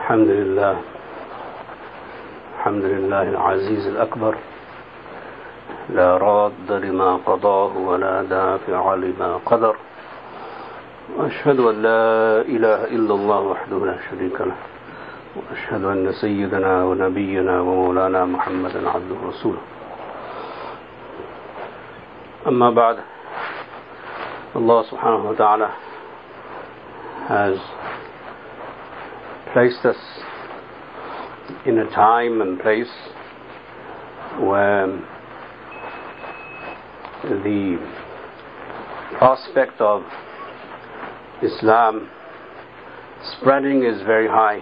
الحمد لله. الحمد لله العزيز الأكبر. لا راد لما قضاه ولا دافع لما قدر. وأشهد أن لا إله إلا الله وحده لا شريك له. وأشهد أن سيدنا ونبينا ومولانا محمدا عبده ورسوله. أما بعد subhanahu wa ta'ala has placed us in a time and place where the prospect of Islam spreading is very high.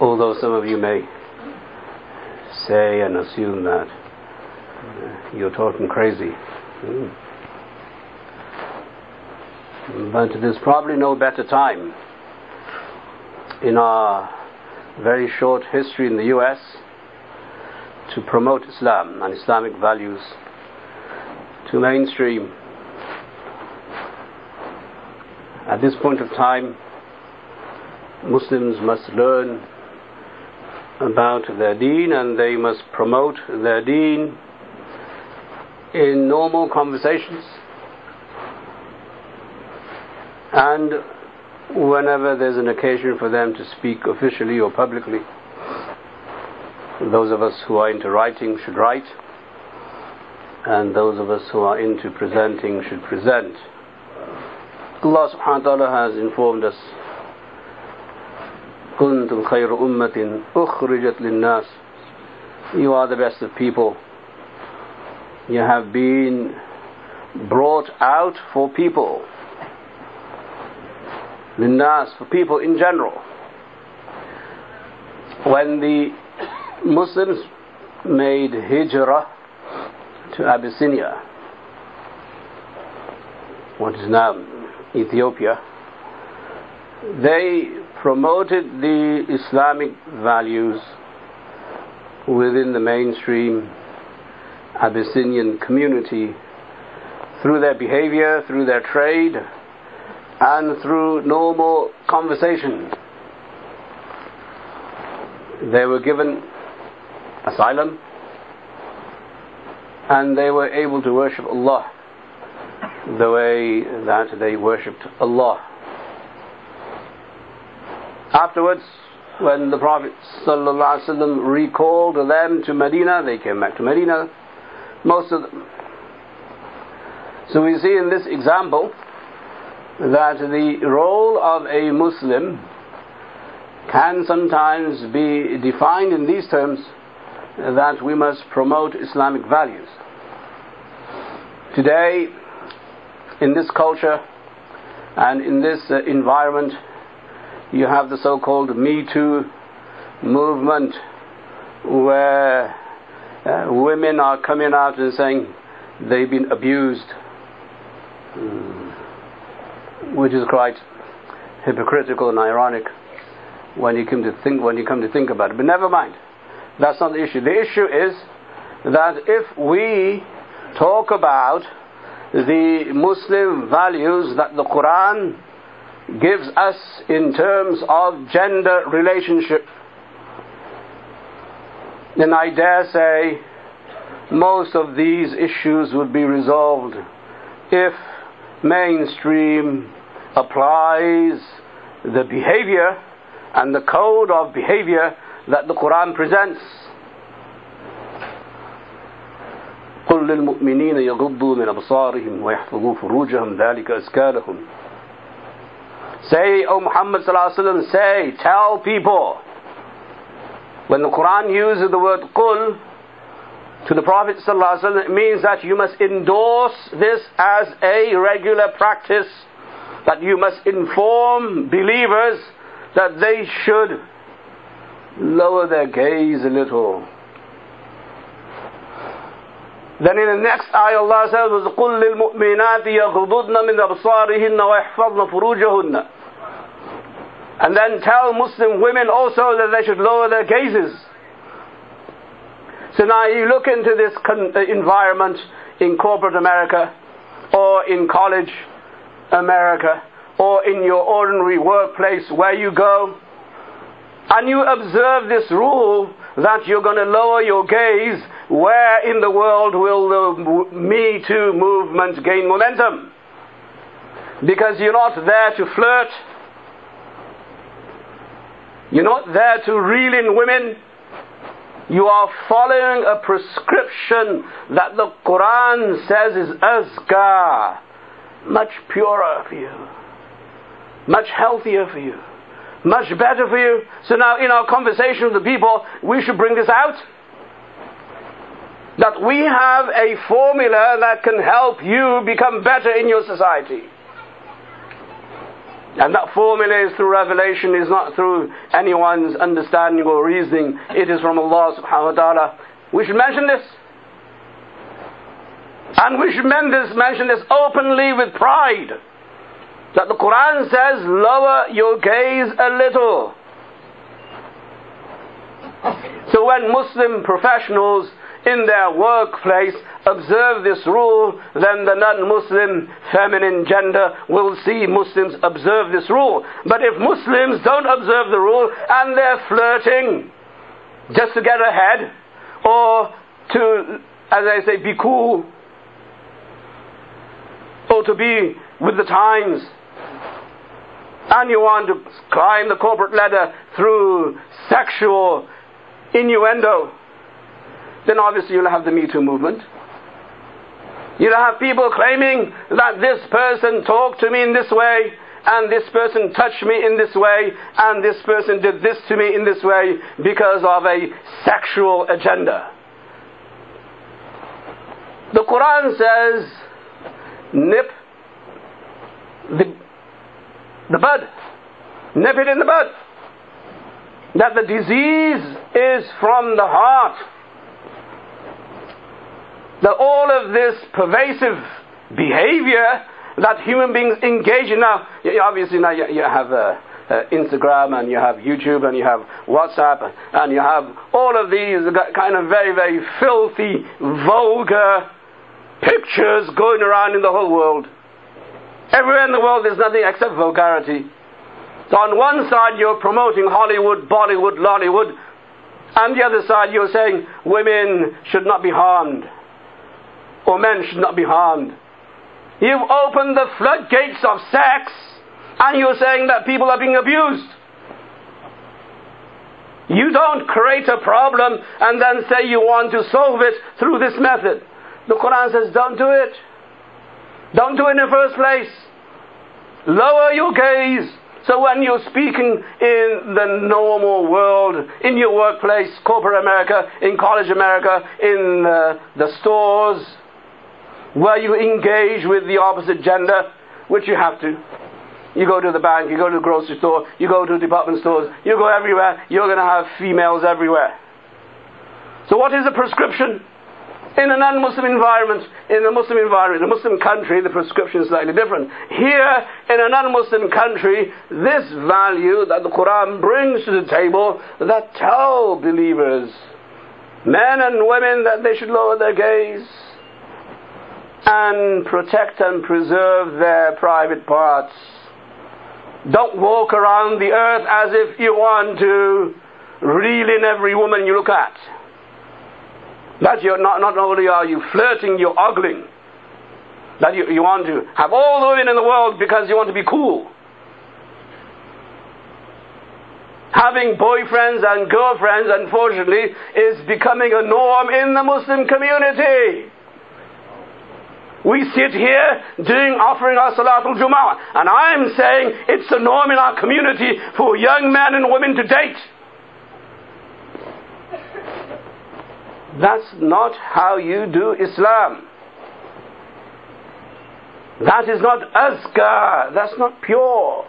Although some of you may say and assume that uh, you're talking crazy. Hmm. But there's probably no better time in our very short history in the US to promote Islam and Islamic values to mainstream. At this point of time, Muslims must learn about their deen and they must promote their deen in normal conversations and whenever there's an occasion for them to speak officially or publicly. Those of us who are into writing should write, and those of us who are into presenting should present. Allah subhanahu wa ta'ala has informed us كنتم خير أمة أخرجت للناس You are the best of people. You have been brought out for people. Linnas, for people in general. When the Muslims made hijrah to Abyssinia, what is now Ethiopia, they promoted the Islamic values within the mainstream Abyssinian community through their behavior, through their trade, and through normal conversation. They were given asylum and they were able to worship Allah the way that they worshipped Allah. Afterwards, when the Prophet ﷺ recalled them to Medina, they came back to Medina, most of them. So we see in this example that the role of a Muslim can sometimes be defined in these terms that we must promote Islamic values. Today, in this culture and in this uh, environment, you have the so called Me Too movement where uh, women are coming out and saying they've been abused. Mm which is quite hypocritical and ironic when you come to think when you come to think about it. But never mind. That's not the issue. The issue is that if we talk about the Muslim values that the Quran gives us in terms of gender relationship, then I dare say most of these issues would be resolved if mainstream applies the behavior and the code of behavior that the Quran presents. قل للمؤمنين يغضوا من أبصارهم ويحفظوا فروجهم ذلك أزكى لهم Say, O Muhammad sallallahu say, tell people. When the Quran uses the word قل to the Prophet sallallahu it means that you must endorse this as a regular practice that you must inform believers that they should lower their gaze a little. Then in the next ayah Allah says, قُلْ لِلْمُؤْمِنَاتِ يَغْضُضْنَ مِنْ أَبْصَارِهِنَّ وَيَحْفَظْنَ فُرُوجَهُنَّ And then tell Muslim women also that they should lower their gazes. So now you look into this con- environment in corporate America or in college America or in your ordinary workplace where you go, and you observe this rule that you're going to lower your gaze, where in the world will the Me Too movement gain momentum? Because you're not there to flirt. You're not there to reel in women. You are following a prescription that the Quran says is azka, much purer for you, much healthier for you, much better for you. So now in our conversation with the people, we should bring this out. That we have a formula that can help you become better in your society. And that formula is through revelation, is not through anyone's understanding or reasoning. It is from Allah subhanahu wa ta'ala. We should mention this. And we should mention this openly with pride. That the Quran says, lower your gaze a little. So when Muslim professionals in their workplace observe this rule, then the non-Muslim feminine gender will see Muslims observe this rule. But if Muslims don't observe the rule and they're flirting just to get ahead, or to, as I say, be cool, or to be with the times, and you want to climb the corporate ladder through sexual innuendo, then obviously you'll have the Me Too movement. You'll have people claiming that this person talked to me in this way, and this person touched me in this way, and this person did this to me in this way because of a sexual agenda. The Quran says, nip the, the bud, nip it in the bud. That the disease is from the heart. That all of this pervasive behavior that human beings engage in. Now, obviously now you, have uh, uh, Instagram and you have YouTube and you have WhatsApp and you have all of these kind of very, very filthy, vulgar pictures going around in the whole world. Everywhere in the world there's nothing except vulgarity. So on one side you're promoting Hollywood, Bollywood, Lollywood, and the other side you're saying women should not be harmed or men should not be harmed. You've opened the floodgates of sex and you're saying that people are being abused. You don't create a problem and then say you want to solve it through this method. The Quran says, don't do it. Don't do it in the first place. Lower your gaze. So when you're speaking in the normal world, in your workplace, corporate America, in college America, in uh, the stores, where you engage with the opposite gender, which you have to. You go to the bank, you go to the grocery store, you go to department stores, you go everywhere, you're going to have females everywhere. So, what is the prescription? In a non Muslim environment, in a Muslim environment, in a Muslim country, the prescription is slightly different. Here, in a non Muslim country, this value that the Quran brings to the table that tell believers, men and women, that they should lower their gaze and protect and preserve their private parts. Don't walk around the earth as if you want to reel in every woman you look at. That you're not, not only are you flirting, you're ogling. That you, you want to have all the women in the world because you want to be cool. Having boyfriends and girlfriends, unfortunately, is becoming a norm in the Muslim community. We sit here doing offering our Salatul Jum'ah, and I'm saying it's a norm in our community for young men and women to date. That's not how you do Islam. That is not azkar. That's not pure.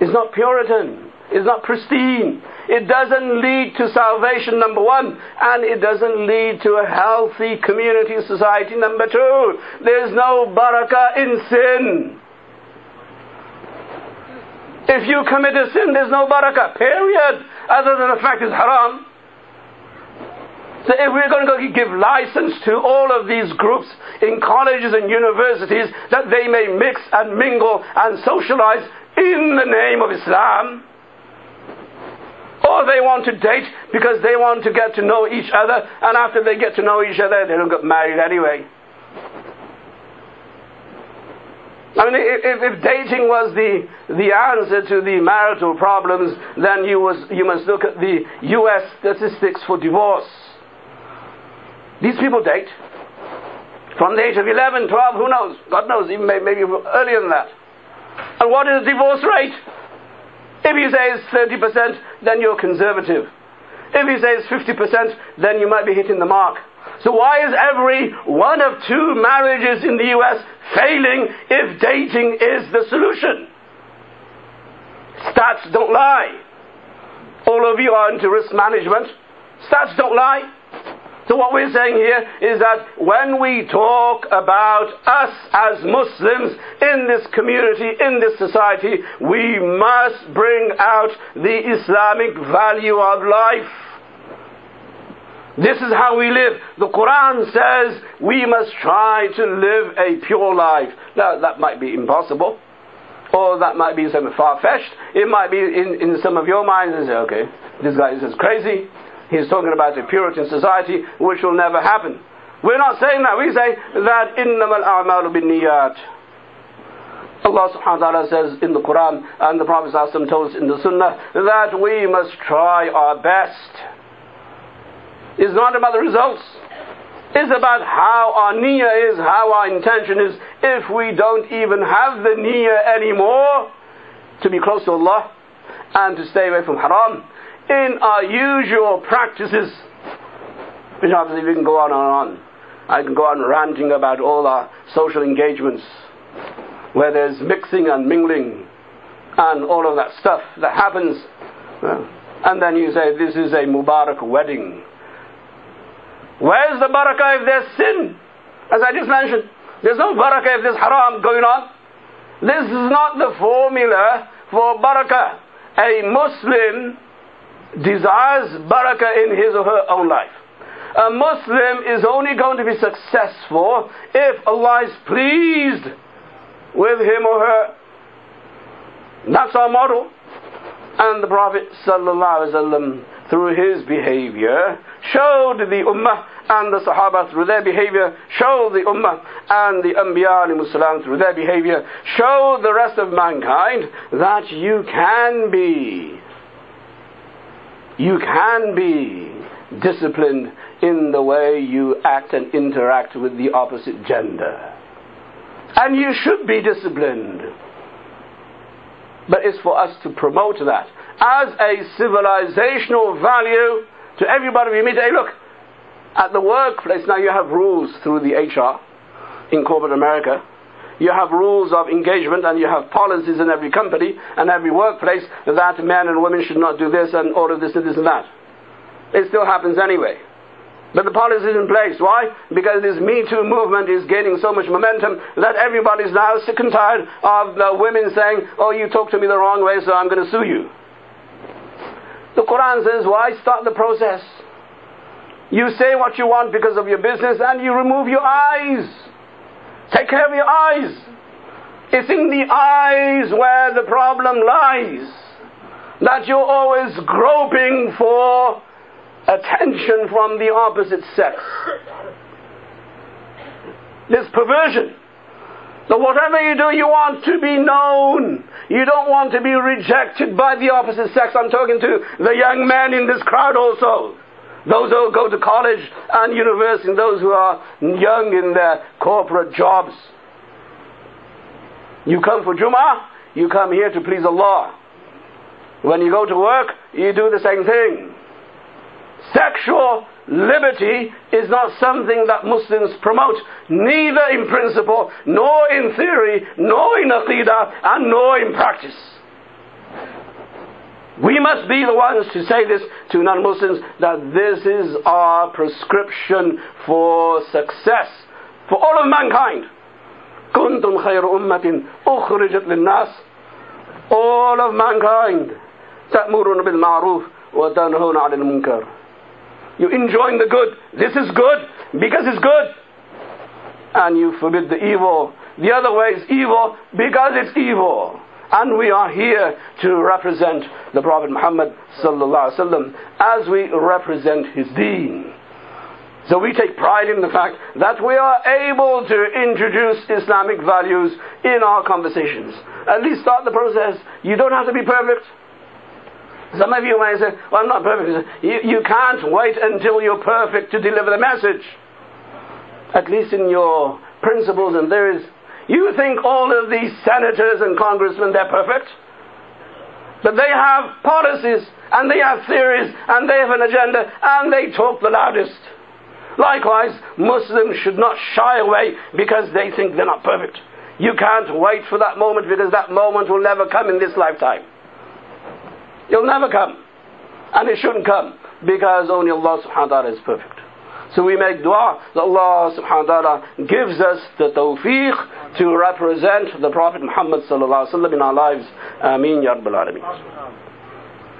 It's not Puritan. It's not pristine. It doesn't lead to salvation, number one, and it doesn't lead to a healthy community society, number two. There's no barakah in sin. If you commit a sin, there's no barakah, period, other than the fact it's haram. So if we're going to give license to all of these groups in colleges and universities that they may mix and mingle and socialize in the name of Islam, or they want to date because they want to get to know each other, and after they get to know each other, they don't get married anyway. I mean, if, if, dating was the, the answer to the marital problems, then you, was, you must look at the US statistics for divorce. These people date from the age of 11, 12, who knows? God knows, even maybe earlier than that. And what is the divorce rate? If you say it's 30%, then you're conservative. If you say it's 50%, then you might be hitting the mark. So why is every one of two marriages in the US failing if dating is the solution? Stats don't lie. All of you are into risk management. Stats don't lie. So what we're saying here is that when we talk about us as Muslims in this community, in this society, we must bring out the Islamic value of life. This is how we live. The Quran says we must try to live a pure life. Now, that might be impossible. Or that might be some far-fetched. It might be in, in some of your minds and say, okay, this guy is crazy. He's talking about a Puritan society which will never happen. We're not saying that. We say that إِنَّمَا الْأَعْمَالُ بِالنِّيَّاتِ Allah subhanahu wa ta'ala says in the Quran and the Prophet told us in the Sunnah that we must try our best. It's not about the results. It's about how our niyyah is, how our intention is. If we don't even have the niyyah anymore to be close to Allah and to stay away from haram, in our usual practices, which obviously we can go on and on. I can go on ranting about all our social engagements where there's mixing and mingling and all of that stuff that happens. And then you say, this is a Mubarak wedding. Where's the barakah if there's sin? As I just mentioned, there's no barakah if there's haram going on. This is not the formula for barakah. A Muslim desires barakah in his or her own life. A Muslim is only going to be successful if Allah is pleased with him or her. That's our model. And the Prophet ﷺ, through his behavior, showed the Ummah and the Sahaba through their behavior, showed the Ummah and the Anbiya through their behavior, showed the rest of mankind that you can be you can be disciplined in the way you act and interact with the opposite gender. And you should be disciplined. But it's for us to promote that as a civilizational value to everybody we meet. Hey, look, at the workplace now you have rules through the HR in corporate America you have rules of engagement and you have policies in every company and every workplace that men and women should not do this and all of this and this and that. It still happens anyway. But the policy is in place. Why? Because this Me Too movement is gaining so much momentum that everybody's now sick and tired of the women saying, Oh, you talk to me the wrong way, so I'm going to sue you. The Quran says, Why start the process? You say what you want because of your business and you remove your eyes. Take care of your eyes. It's in the eyes where the problem lies. That you're always groping for attention from the opposite sex. This perversion. So whatever you do, you want to be known. You don't want to be rejected by the opposite sex. I'm talking to the young men in this crowd also those who go to college and university, those who are young in their corporate jobs. You come for Jummah, you come here to please Allah. When you go to work, you do the same thing. Sexual liberty is not something that Muslims promote, neither in principle, nor in theory, nor in aqidah, and nor in practice. We must be the ones to say this to non Muslims that this is our prescription for success for all of mankind. كنتم خير أمة أخرجت للناس all of mankind تأمرون بالمعروف وتنهون عن المنكر You're enjoying the good. This is good because it's good. And you forbid the evil. The other way is evil because it's evil. And we are here to represent the Prophet Muhammad as we represent his deen. So we take pride in the fact that we are able to introduce Islamic values in our conversations. At least start the process. You don't have to be perfect. Some of you may say, well, I'm not perfect. You, you can't wait until you're perfect to deliver the message. At least in your principles and theories. You think all of these senators and congressmen, they're perfect? But they have policies, and they have theories, and they have an agenda, and they talk the loudest. Likewise, Muslims should not shy away because they think they're not perfect. You can't wait for that moment because that moment will never come in this lifetime. It'll never come. And it shouldn't come because only Allah subhanahu wa ta'ala is perfect. So we make dua that Allah subhanahu wa ta'ala gives us the tawfiq to represent the Prophet Muhammad sallallahu alaihi wasallam in our lives. Ameen ya Rabbal Alameen.